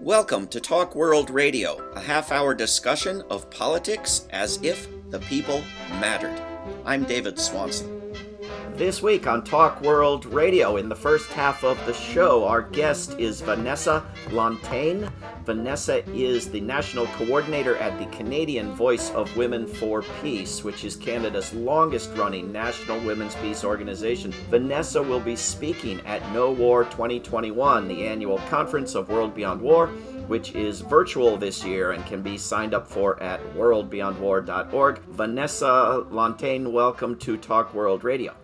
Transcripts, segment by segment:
Welcome to Talk World Radio, a half hour discussion of politics as if the people mattered. I'm David Swanson. This week on Talk World Radio, in the first half of the show, our guest is Vanessa Lanteigne. Vanessa is the national coordinator at the Canadian Voice of Women for Peace, which is Canada's longest running national women's peace organization. Vanessa will be speaking at No War 2021, the annual conference of World Beyond War which is virtual this year and can be signed up for at worldbeyondwar.org. Vanessa Lanteigne, welcome to Talk World Radio.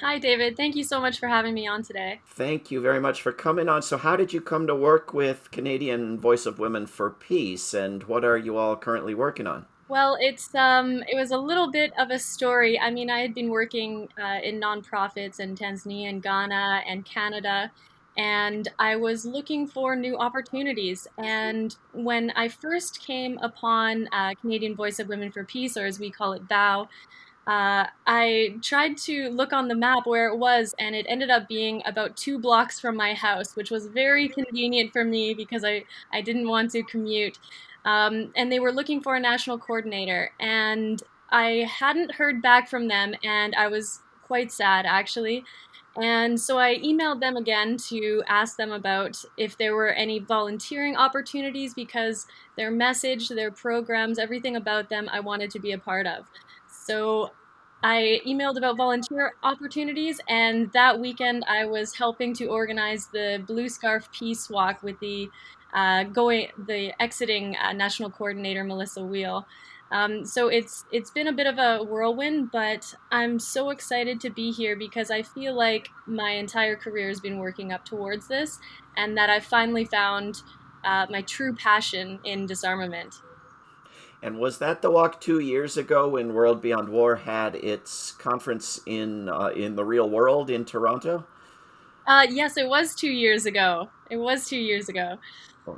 Hi, David. Thank you so much for having me on today. Thank you very much for coming on. So, how did you come to work with Canadian Voice of Women for Peace, and what are you all currently working on? Well, it's um, it was a little bit of a story. I mean, I had been working uh, in nonprofits in Tanzania and Ghana and Canada, and I was looking for new opportunities. And when I first came upon uh, Canadian Voice of Women for Peace, or as we call it, VOW, uh, I tried to look on the map where it was, and it ended up being about two blocks from my house, which was very convenient for me because I, I didn't want to commute. Um, and they were looking for a national coordinator, and I hadn't heard back from them, and I was quite sad actually. And so I emailed them again to ask them about if there were any volunteering opportunities because their message, their programs, everything about them I wanted to be a part of. So I emailed about volunteer opportunities, and that weekend I was helping to organize the Blue Scarf Peace Walk with the uh, going the exiting uh, national coordinator Melissa Wheel. Um, so it's it's been a bit of a whirlwind, but I'm so excited to be here because I feel like my entire career has been working up towards this, and that I finally found uh, my true passion in disarmament. And was that the walk two years ago when World Beyond War had its conference in uh, in the real world in Toronto? Uh, yes, it was two years ago. It was two years ago. Yep.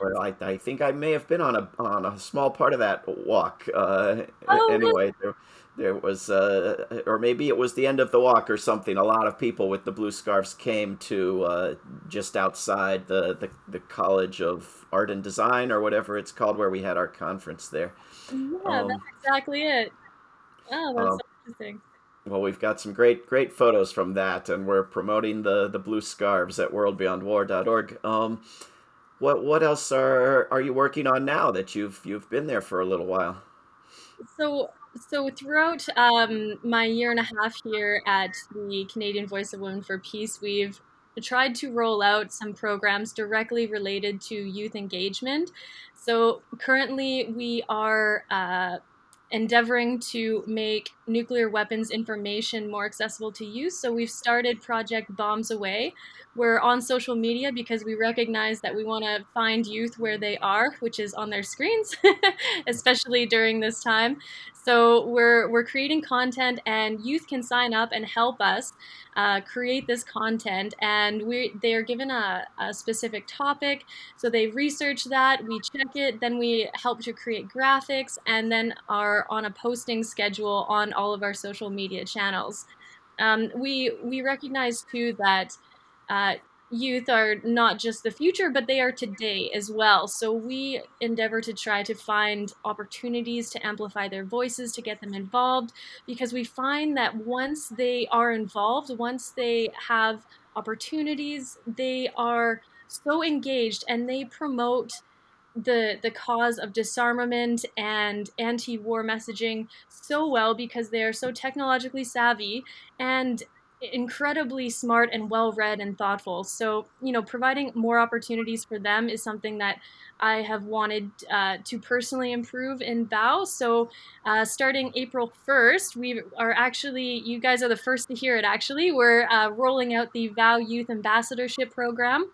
Well, I, I think I may have been on a on a small part of that walk. Uh, oh, anyway, there, there was, uh, or maybe it was the end of the walk or something. A lot of people with the blue scarves came to uh, just outside the, the, the College of Art and Design or whatever it's called, where we had our conference there. Yeah, um, that's exactly it. Oh, that's um, so interesting. Well, we've got some great great photos from that, and we're promoting the the blue scarves at worldbeyondwar.org. Um, what what else are are you working on now that you've you've been there for a little while? So so throughout um, my year and a half here at the Canadian Voice of Women for Peace, we've tried to roll out some programs directly related to youth engagement. So currently, we are uh, endeavoring to make nuclear weapons information more accessible to youth. So we've started Project Bombs Away. We're on social media because we recognize that we want to find youth where they are, which is on their screens, especially during this time. So we're we're creating content, and youth can sign up and help us uh, create this content. And we they are given a, a specific topic, so they research that, we check it, then we help to create graphics, and then are on a posting schedule on all of our social media channels. Um, we we recognize too that. Uh, youth are not just the future, but they are today as well. So we endeavor to try to find opportunities to amplify their voices, to get them involved, because we find that once they are involved, once they have opportunities, they are so engaged and they promote the the cause of disarmament and anti-war messaging so well because they are so technologically savvy and incredibly smart and well read and thoughtful. So, you know, providing more opportunities for them is something that I have wanted uh, to personally improve in VOW. So, uh, starting April 1st, we are actually, you guys are the first to hear it actually. We're uh, rolling out the VOW Youth Ambassadorship Program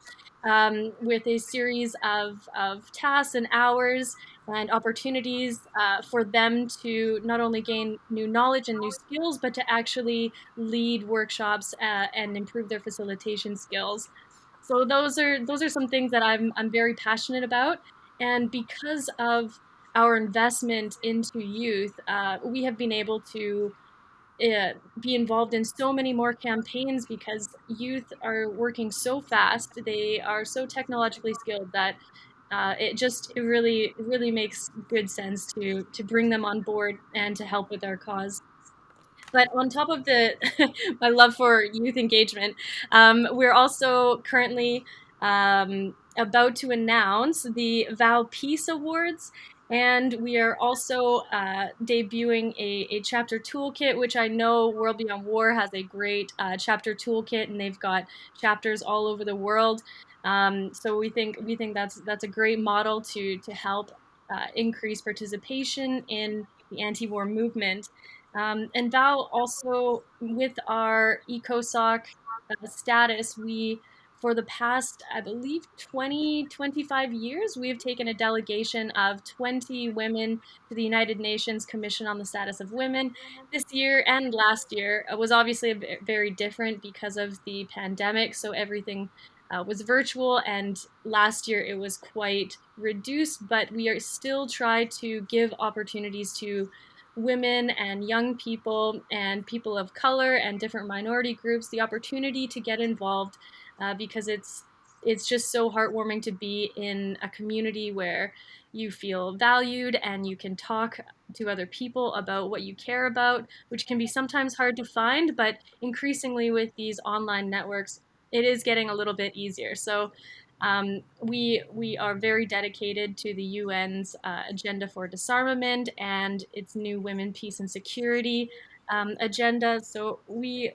um, with a series of, of tasks and hours and opportunities uh, for them to not only gain new knowledge and new skills, but to actually lead workshops uh, and improve their facilitation skills. So those are those are some things that I'm I'm very passionate about, and because of our investment into youth, uh, we have been able to be involved in so many more campaigns because youth are working so fast. They are so technologically skilled that uh, it just it really really makes good sense to to bring them on board and to help with our cause. But on top of the my love for youth engagement, um, we're also currently um, about to announce the VOW Peace Awards. And we are also uh, debuting a, a chapter toolkit, which I know World Beyond War has a great uh, chapter toolkit, and they've got chapters all over the world. Um, so we think we think that's that's a great model to to help uh, increase participation in the anti-war movement. Um, and VOW also, with our ECOSOC uh, status, we for the past, I believe, 20, 25 years, we have taken a delegation of 20 women to the United Nations Commission on the Status of Women. This year and last year was obviously very different because of the pandemic, so everything uh, was virtual, and last year it was quite reduced, but we are still try to give opportunities to women and young people and people of color and different minority groups the opportunity to get involved uh, because it's it's just so heartwarming to be in a community where you feel valued and you can talk to other people about what you care about, which can be sometimes hard to find, but increasingly with these online networks, it is getting a little bit easier. So um, we we are very dedicated to the UN's uh, agenda for disarmament and its new women, peace, and security um, agenda. So we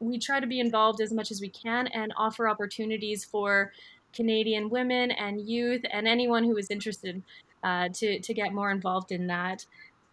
we try to be involved as much as we can and offer opportunities for Canadian women and youth and anyone who is interested uh, to, to get more involved in that.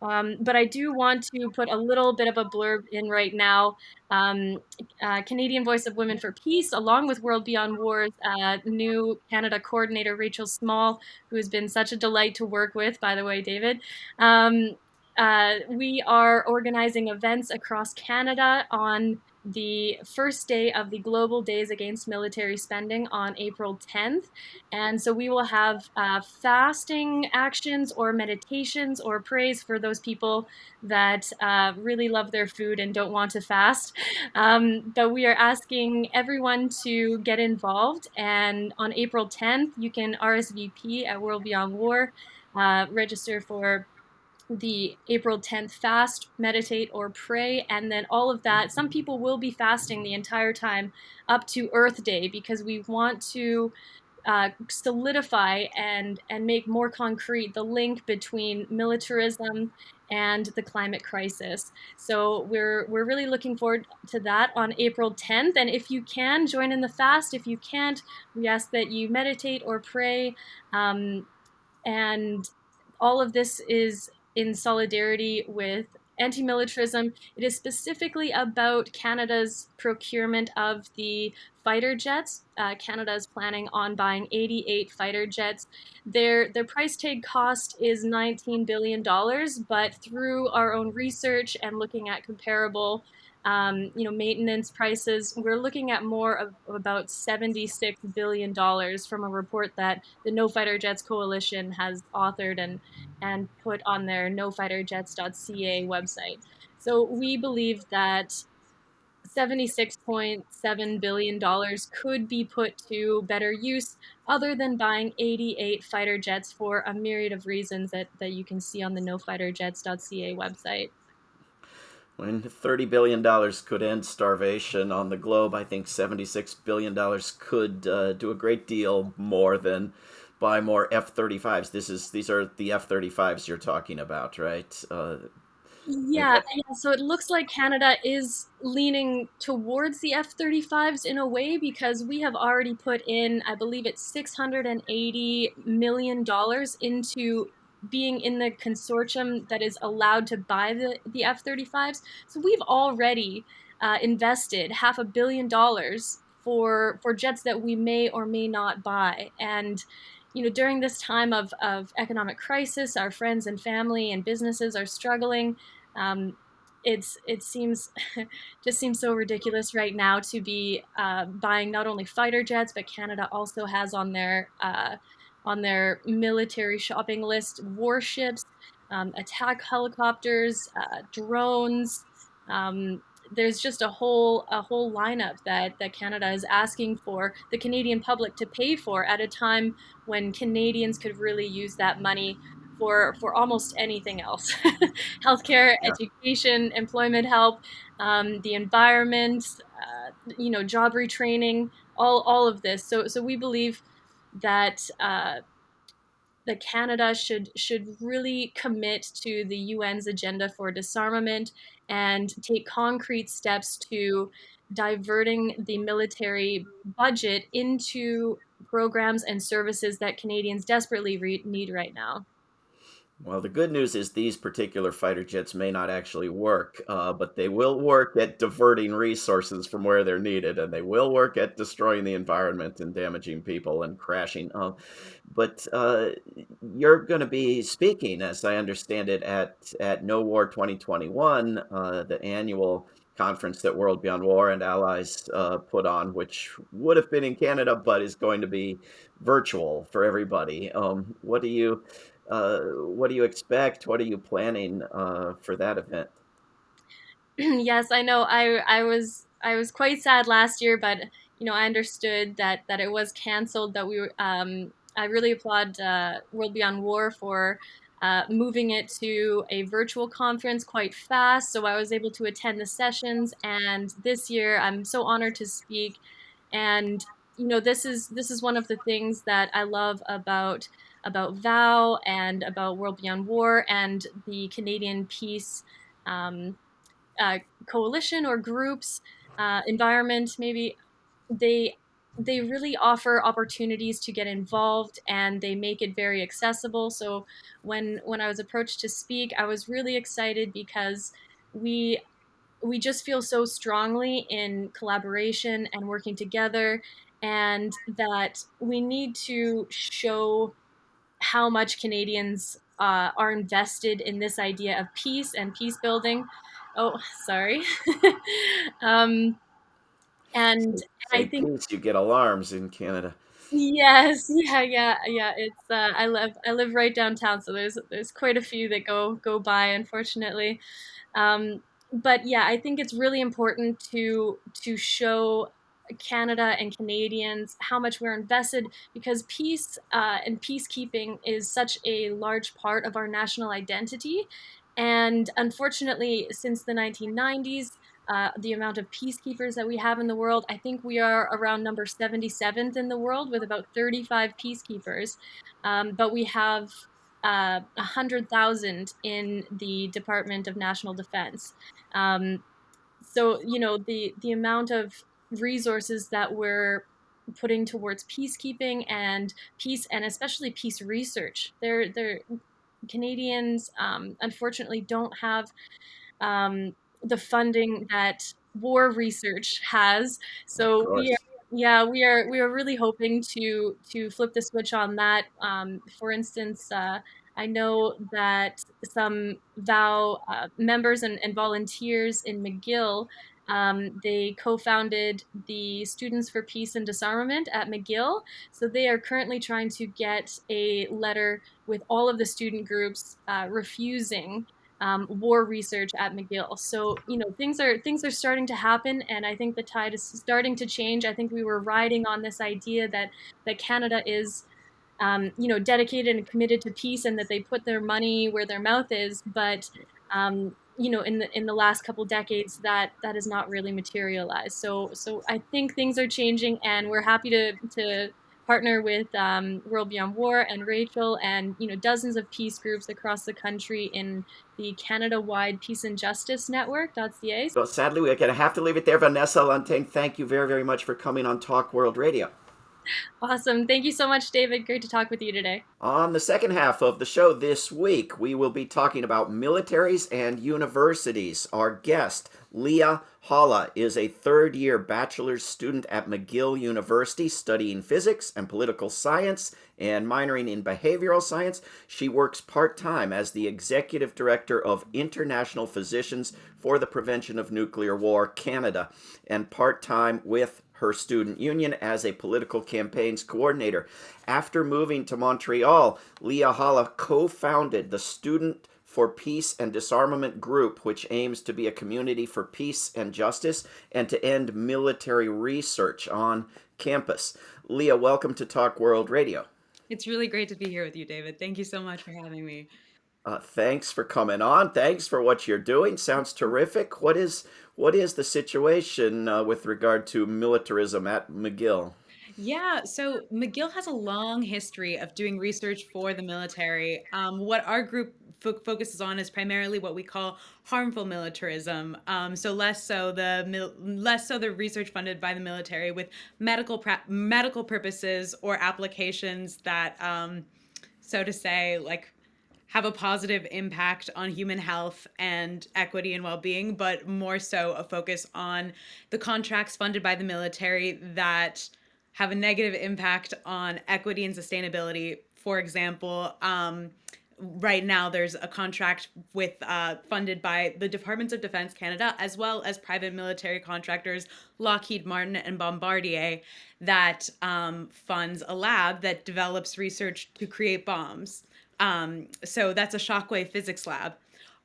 Um, but I do want to put a little bit of a blurb in right now. Um, uh, Canadian Voice of Women for Peace, along with World Beyond War's uh, new Canada coordinator, Rachel Small, who has been such a delight to work with, by the way, David. Um, uh, we are organizing events across Canada on the first day of the Global Days Against Military Spending on April 10th. And so we will have uh, fasting actions or meditations or praise for those people that uh, really love their food and don't want to fast. Um, but we are asking everyone to get involved. And on April 10th, you can RSVP at World Beyond War, uh, register for the April 10th fast, meditate, or pray, and then all of that. Some people will be fasting the entire time up to Earth Day because we want to uh, solidify and and make more concrete the link between militarism and the climate crisis. So we're we're really looking forward to that on April 10th. And if you can join in the fast, if you can't, we ask that you meditate or pray. Um, and all of this is in solidarity with anti militarism. It is specifically about Canada's procurement of the fighter jets. Uh, Canada is planning on buying 88 fighter jets. Their, their price tag cost is $19 billion, but through our own research and looking at comparable um, you know, maintenance prices. We're looking at more of, of about $76 billion from a report that the No Fighter Jets Coalition has authored and, and put on their nofighterjets.ca website. So we believe that $76.7 billion could be put to better use other than buying 88 fighter jets for a myriad of reasons that, that you can see on the nofighterjets.ca website. When $30 billion could end starvation on the globe, I think $76 billion could uh, do a great deal more than buy more F-35s. This is these are the F-35s you're talking about, right? Uh, yeah, yeah, so it looks like Canada is leaning towards the F 35s in a way because we have already put in, I believe it's $680 million into being in the consortium that is allowed to buy the, the F 35s. So we've already uh, invested half a billion dollars for, for jets that we may or may not buy. And you know, during this time of, of economic crisis, our friends and family and businesses are struggling. Um, it's it seems just seems so ridiculous right now to be uh, buying not only fighter jets, but Canada also has on their uh, on their military shopping list warships, um, attack helicopters, uh, drones, Um, there's just a whole a whole lineup that that Canada is asking for the Canadian public to pay for at a time when Canadians could really use that money for for almost anything else. Healthcare yeah. education employment help um, the environment uh, you know job retraining all all of this. So so we believe that uh, that Canada should should really commit to the UN's agenda for disarmament and take concrete steps to diverting the military budget into programs and services that Canadians desperately re- need right now. Well, the good news is these particular fighter jets may not actually work, uh, but they will work at diverting resources from where they're needed, and they will work at destroying the environment and damaging people and crashing. Uh, but uh, you're going to be speaking, as I understand it, at at No War 2021, uh, the annual conference that World Beyond War and allies uh, put on, which would have been in Canada, but is going to be virtual for everybody. Um, what do you uh, what do you expect? What are you planning uh, for that event? yes, I know. I I was I was quite sad last year, but you know I understood that that it was canceled. That we. Um, I really applaud uh, World Beyond War for uh, moving it to a virtual conference quite fast. So I was able to attend the sessions, and this year I'm so honored to speak. And you know this is this is one of the things that I love about about VOW and about World Beyond War and the Canadian Peace um, uh, Coalition or groups, uh, environment maybe, they they really offer opportunities to get involved and they make it very accessible. So when when I was approached to speak, I was really excited because we we just feel so strongly in collaboration and working together and that we need to show how much Canadians uh, are invested in this idea of peace and peace building. Oh, sorry. um, and I think peace, you get alarms in Canada. Yes, yeah, yeah, yeah. It's uh, I live I live right downtown, so there's there's quite a few that go go by, unfortunately. Um, but yeah, I think it's really important to to show Canada and Canadians, how much we're invested, because peace uh, and peacekeeping is such a large part of our national identity. And unfortunately, since the 1990s, uh, the amount of peacekeepers that we have in the world, I think we are around number 77th in the world with about 35 peacekeepers. Um, but we have uh, 100,000 in the Department of National Defense. Um, so, you know, the, the amount of resources that we're putting towards peacekeeping and peace and especially peace research. They're, they're Canadians um, unfortunately don't have um, the funding that war research has. So we are, yeah, we are we are really hoping to to flip the switch on that. Um, for instance, uh, I know that some VOW uh, members and, and volunteers in McGill um, they co founded the Students for Peace and Disarmament at McGill. So they are currently trying to get a letter with all of the student groups uh, refusing. Um, war research at McGill. So you know things are things are starting to happen, and I think the tide is starting to change. I think we were riding on this idea that that Canada is um, you know, dedicated and committed to peace, and that they put their money where their mouth is. But um, you know in the in the last couple decades that that has not really materialized. So so i think things are changing and we're happy to to partner with um, world beyond war and rachel and you know dozens of peace groups across the country in the canada-wide peace and justice network.ca so sadly we're going to have to leave it there. Vanessa Lanting, thank you very very much for coming on talk world radio Awesome. Thank you so much, David. Great to talk with you today. On the second half of the show this week, we will be talking about militaries and universities. Our guest, Leah Halla, is a third year bachelor's student at McGill University studying physics and political science and minoring in behavioral science. She works part time as the executive director of International Physicians for the Prevention of Nuclear War Canada and part time with her student union as a political campaigns coordinator. After moving to Montreal, Leah Halla co founded the Student for Peace and Disarmament Group, which aims to be a community for peace and justice and to end military research on campus. Leah, welcome to Talk World Radio. It's really great to be here with you, David. Thank you so much for having me. Uh, thanks for coming on. Thanks for what you're doing. Sounds terrific. What is what is the situation uh, with regard to militarism at McGill? Yeah, so McGill has a long history of doing research for the military. Um, what our group fo- focuses on is primarily what we call harmful militarism. Um, so less so the mil- less so the research funded by the military with medical pra- medical purposes or applications that, um, so to say, like have a positive impact on human health and equity and well-being but more so a focus on the contracts funded by the military that have a negative impact on equity and sustainability. For example, um, right now there's a contract with uh, funded by the Departments of Defense Canada as well as private military contractors Lockheed Martin and Bombardier that um, funds a lab that develops research to create bombs. Um, so that's a shockwave physics lab.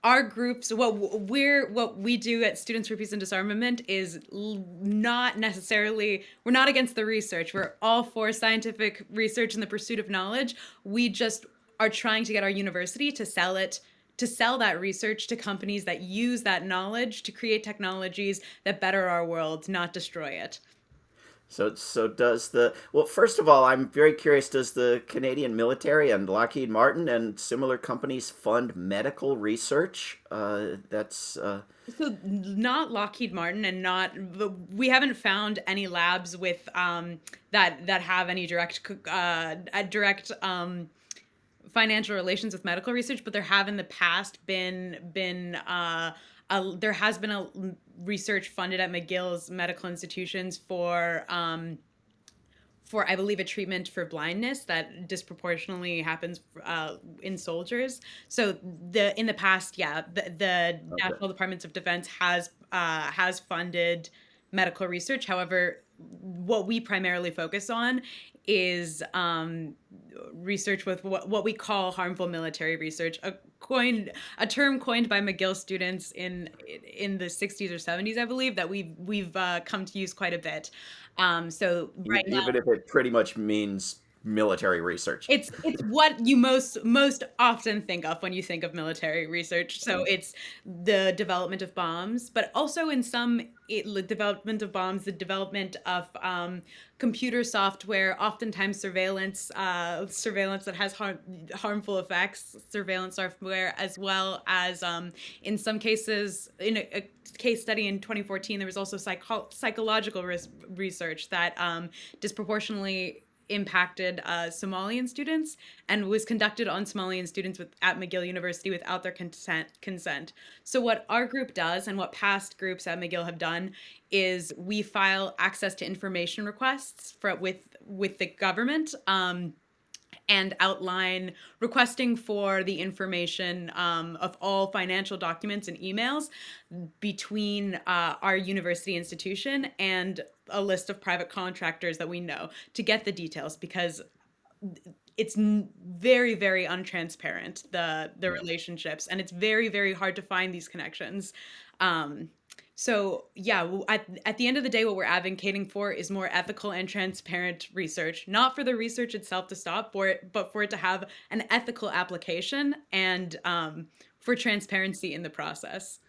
Our groups what we're what we do at students for peace and disarmament is not necessarily we're not against the research. We're all for scientific research and the pursuit of knowledge. We just are trying to get our university to sell it to sell that research to companies that use that knowledge to create technologies that better our world not destroy it so, so does the well? First of all, I'm very curious. Does the Canadian military and Lockheed Martin and similar companies fund medical research? Uh, that's uh... so not Lockheed Martin and not we haven't found any labs with um, that that have any direct uh, direct um, financial relations with medical research, but there have in the past been been uh, a, there has been a research funded at McGill's medical institutions for um, for I believe a treatment for blindness that disproportionately happens uh, in soldiers. So the in the past, yeah, the, the okay. National Departments of Defense has uh, has funded medical research. However, what we primarily focus on is um, research with what, what we call harmful military research, a coined a term coined by McGill students in in the 60s or 70s, I believe, that we've we've uh, come to use quite a bit. Um, so right even now, if it pretty much means military research. It's it's what you most most often think of when you think of military research. So it's the development of bombs, but also in some it, development of bombs, the development of um, computer software, oftentimes surveillance uh, surveillance that has har- harmful effects, surveillance software, as well as um, in some cases in a, a, case study in 2014 there was also psycho- psychological ris- research that um, disproportionately impacted uh, Somalian students and was conducted on Somalian students with, at McGill University without their consent. Consent. So what our group does, and what past groups at McGill have done, is we file access to information requests for with with the government. Um, and outline requesting for the information um, of all financial documents and emails between uh, our university institution and a list of private contractors that we know to get the details because it's very very untransparent the the relationships and it's very very hard to find these connections um, so yeah, at, at the end of the day, what we're advocating for is more ethical and transparent research, not for the research itself to stop, for it, but for it to have an ethical application and um, for transparency in the process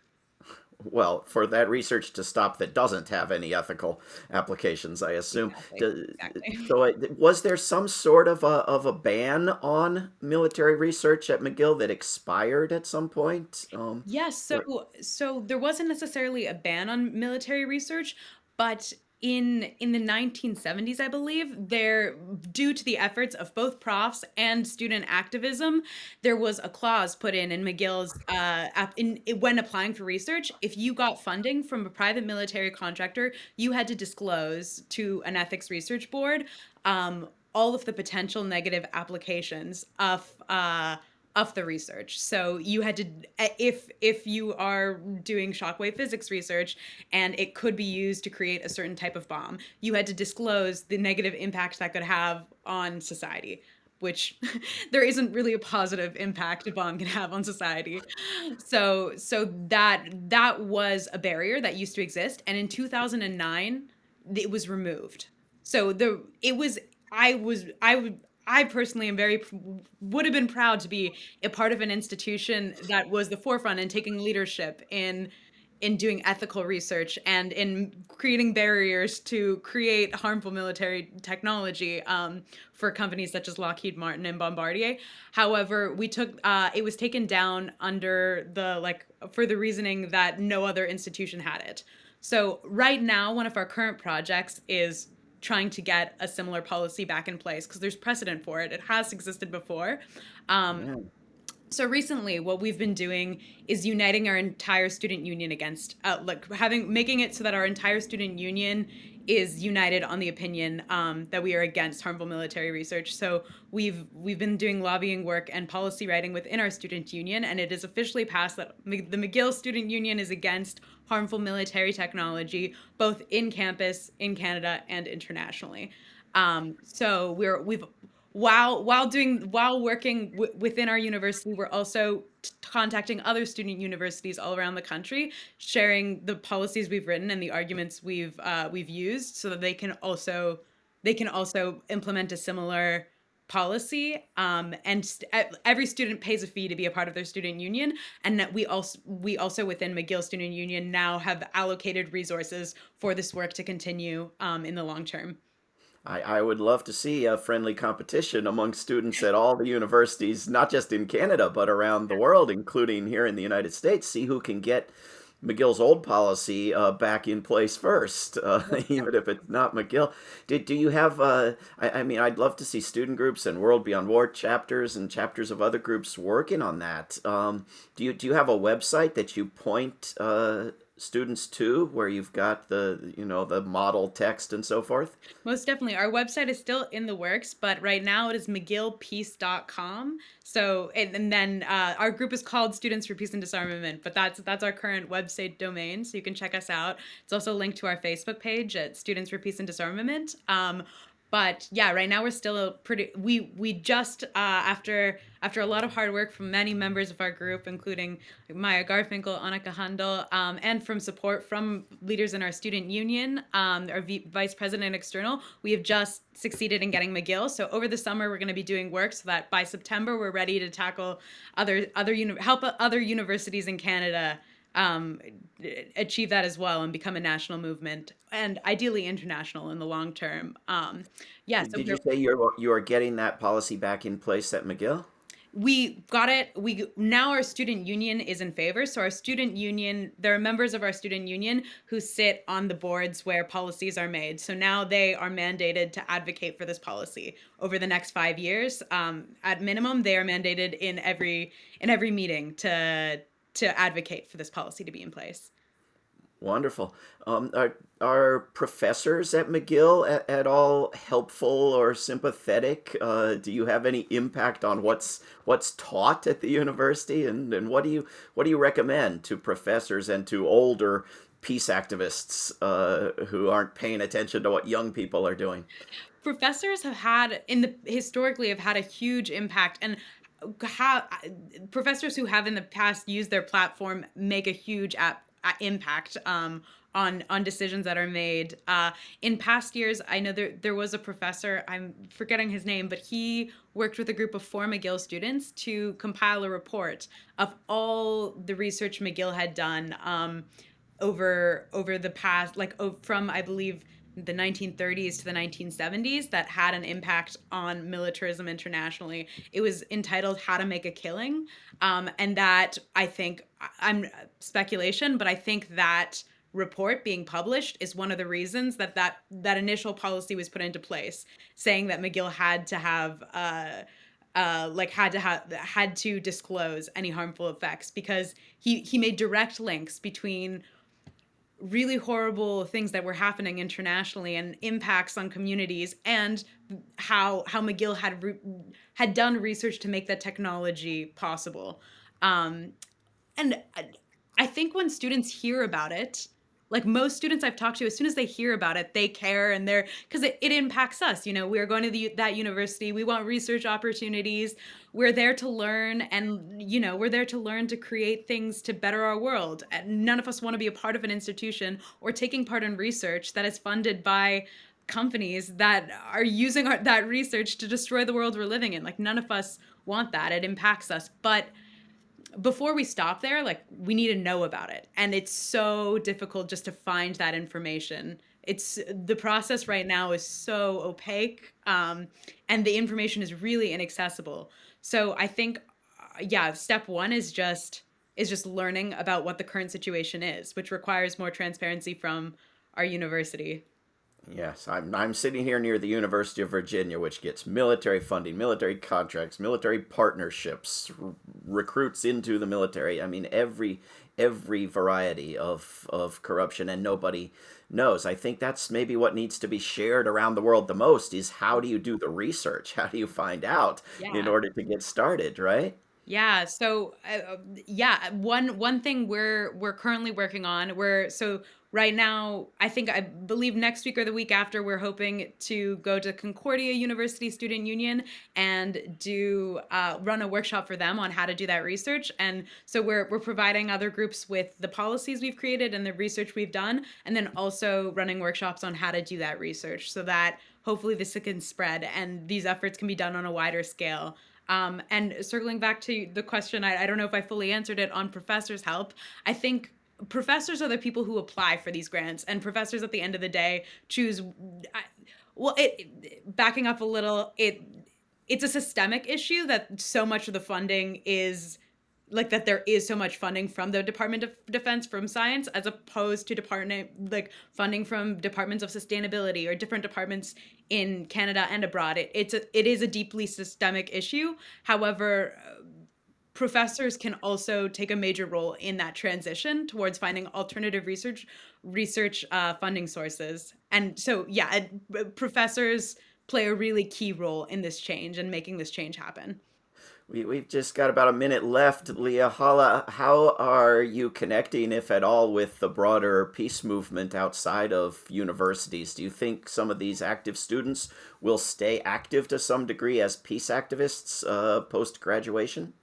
well, for that research to stop that doesn't have any ethical applications, I assume. Exactly. exactly. So, was there some sort of a, of a ban on military research at McGill that expired at some point? Um, yes. So, so there wasn't necessarily a ban on military research, but in in the 1970s i believe there due to the efforts of both profs and student activism there was a clause put in in mcgill's uh, in, when applying for research if you got funding from a private military contractor you had to disclose to an ethics research board um, all of the potential negative applications of uh, of the research. So you had to eh, if if you are doing shockwave physics research and it could be used to create a certain type of bomb, you had to disclose the negative impact that could have on society. which there isn't really a positive impact a bomb can have on society. So so that that was a barrier that used to exist, and in 2009 it was removed. So the it was I was I would I personally am very would have been proud to be a part of an institution that was the forefront in taking leadership in in doing ethical research and in creating barriers to create harmful military technology um, for companies such as Lockheed Martin and Bombardier. However, we took uh, it was taken down under the like for the reasoning that no other institution had it. So right now, one of our current projects is trying to get a similar policy back in place because there's precedent for it. It has existed before. Um, yeah. So recently, what we've been doing is uniting our entire student union against, uh, like having making it so that our entire student union is united on the opinion um, that we are against harmful military research. So we've we've been doing lobbying work and policy writing within our student union, and it is officially passed that the McGill Student Union is against harmful military technology, both in campus, in Canada, and internationally. Um, so we're we've while while doing while working w- within our university we're also t- contacting other student universities all around the country sharing the policies we've written and the arguments we've uh, we've used so that they can also they can also implement a similar policy um, and st- every student pays a fee to be a part of their student union and that we also we also within mcgill student union now have allocated resources for this work to continue um, in the long term I, I would love to see a friendly competition among students at all the universities, not just in Canada, but around the world, including here in the United States. See who can get McGill's old policy uh, back in place first, uh, even if it's not McGill. Did do you have? Uh, I, I, mean, I'd love to see student groups and World Beyond War chapters and chapters of other groups working on that. Um, do you do you have a website that you point uh, students too where you've got the you know the model text and so forth? Most definitely. Our website is still in the works but right now it is mcgillpeace.com so and, and then uh, our group is called students for peace and disarmament but that's that's our current website domain so you can check us out. It's also linked to our facebook page at students for peace and disarmament. Um, but yeah right now we're still pretty we we just uh, after after a lot of hard work from many members of our group including maya garfinkel annika handel um, and from support from leaders in our student union um, our v- vice president external we have just succeeded in getting mcgill. So over the summer we're going to be doing work so that by september we're ready to tackle other other uni- help other universities in canada um, achieve that as well and become a national movement and ideally international in the long term. Um, yeah. So Did you say you're you are getting that policy back in place at McGill? we got it we now our student union is in favor so our student union there are members of our student union who sit on the boards where policies are made so now they are mandated to advocate for this policy over the next five years um, at minimum they are mandated in every in every meeting to to advocate for this policy to be in place. Wonderful. Um, are, are professors at McGill at, at all helpful or sympathetic? Uh, do you have any impact on what's what's taught at the university, and, and what do you what do you recommend to professors and to older peace activists uh, who aren't paying attention to what young people are doing? Professors have had in the historically have had a huge impact, and professors who have in the past used their platform make a huge ap- impact um, on on decisions that are made. Uh, in past years, I know there there was a professor. I'm forgetting his name, but he worked with a group of four McGill students to compile a report of all the research McGill had done um, over over the past, like from I believe the 1930s to the 1970s that had an impact on militarism internationally. It was entitled How to Make a Killing. Um, and that I think, I'm speculation, but I think that report being published is one of the reasons that that, that initial policy was put into place, saying that McGill had to have. Uh, uh, like had to have had to disclose any harmful effects because he he made direct links between really horrible things that were happening internationally and impacts on communities and how how McGill had re- had done research to make that technology possible. Um, and I think when students hear about it like most students I've talked to, as soon as they hear about it, they care and they're because it, it impacts us. You know, we're going to the, that university. We want research opportunities. We're there to learn, and you know, we're there to learn to create things to better our world. And none of us want to be a part of an institution or taking part in research that is funded by companies that are using our, that research to destroy the world we're living in. Like none of us want that. It impacts us, but before we stop there, like we need to know about it. And it's so difficult just to find that information. It's the process right now is so opaque um, and the information is really inaccessible. So I think, uh, yeah, step one is just is just learning about what the current situation is, which requires more transparency from our university. Yes, I'm, I'm sitting here near the University of Virginia, which gets military funding, military contracts, military partnerships, r- recruits into the military. I mean, every every variety of, of corruption, and nobody knows. I think that's maybe what needs to be shared around the world the most is how do you do the research? How do you find out yeah. in order to get started, right? Yeah. So, uh, yeah, one one thing we're we're currently working on. We're so right now, I think I believe next week or the week after, we're hoping to go to Concordia University Student Union and do uh, run a workshop for them on how to do that research. And so we're we're providing other groups with the policies we've created and the research we've done, and then also running workshops on how to do that research so that hopefully this can spread and these efforts can be done on a wider scale. Um, and circling back to the question, I, I don't know if I fully answered it on professors' help. I think professors are the people who apply for these grants and professors at the end of the day choose well it backing up a little it it's a systemic issue that so much of the funding is like that there is so much funding from the Department of Defense from science as opposed to department like funding from departments of sustainability or different departments in Canada and abroad. It, it's a, it is a deeply systemic issue. However, professors can also take a major role in that transition towards finding alternative research research uh, funding sources and so yeah professors play a really key role in this change and making this change happen we, we've just got about a minute left. Leah Halla, how are you connecting, if at all, with the broader peace movement outside of universities? Do you think some of these active students will stay active to some degree as peace activists uh, post graduation?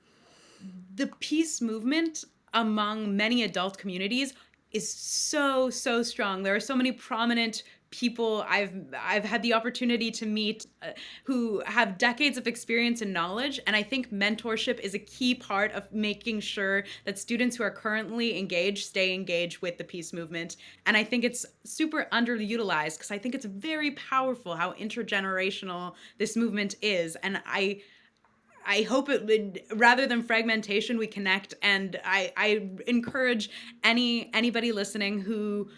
the peace movement among many adult communities is so so strong there are so many prominent people i've i've had the opportunity to meet uh, who have decades of experience and knowledge and i think mentorship is a key part of making sure that students who are currently engaged stay engaged with the peace movement. And i think it's super underutilized because i think it's very powerful how intergenerational this movement is. And i I hope it would rather than fragmentation we connect. And I I encourage any anybody listening who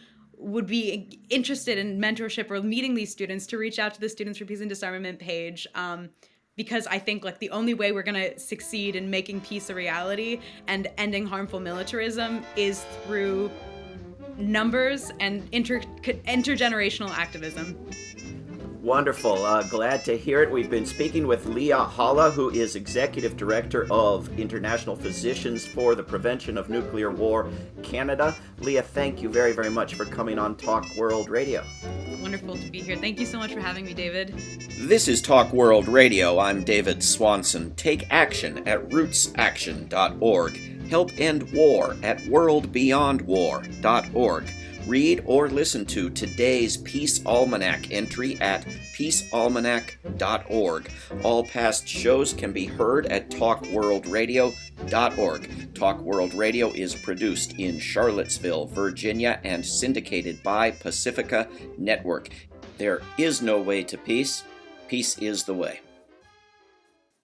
would be interested in mentorship or meeting these students to reach out to the Students for Peace and Disarmament page. Um, because I think like the only way we're gonna succeed in making peace a reality and ending harmful militarism is through numbers and inter intergenerational activism. Wonderful. Uh, glad to hear it. We've been speaking with Leah Halla, who is Executive Director of International Physicians for the Prevention of Nuclear War Canada. Leah, thank you very, very much for coming on Talk World Radio. Wonderful to be here. Thank you so much for having me, David. This is Talk World Radio. I'm David Swanson. Take action at rootsaction.org. Help end war at worldbeyondwar.org. Read or listen to today's Peace Almanac entry at peacealmanac.org. All past shows can be heard at talkworldradio.org. Talk World Radio is produced in Charlottesville, Virginia, and syndicated by Pacifica Network. There is no way to peace. Peace is the way.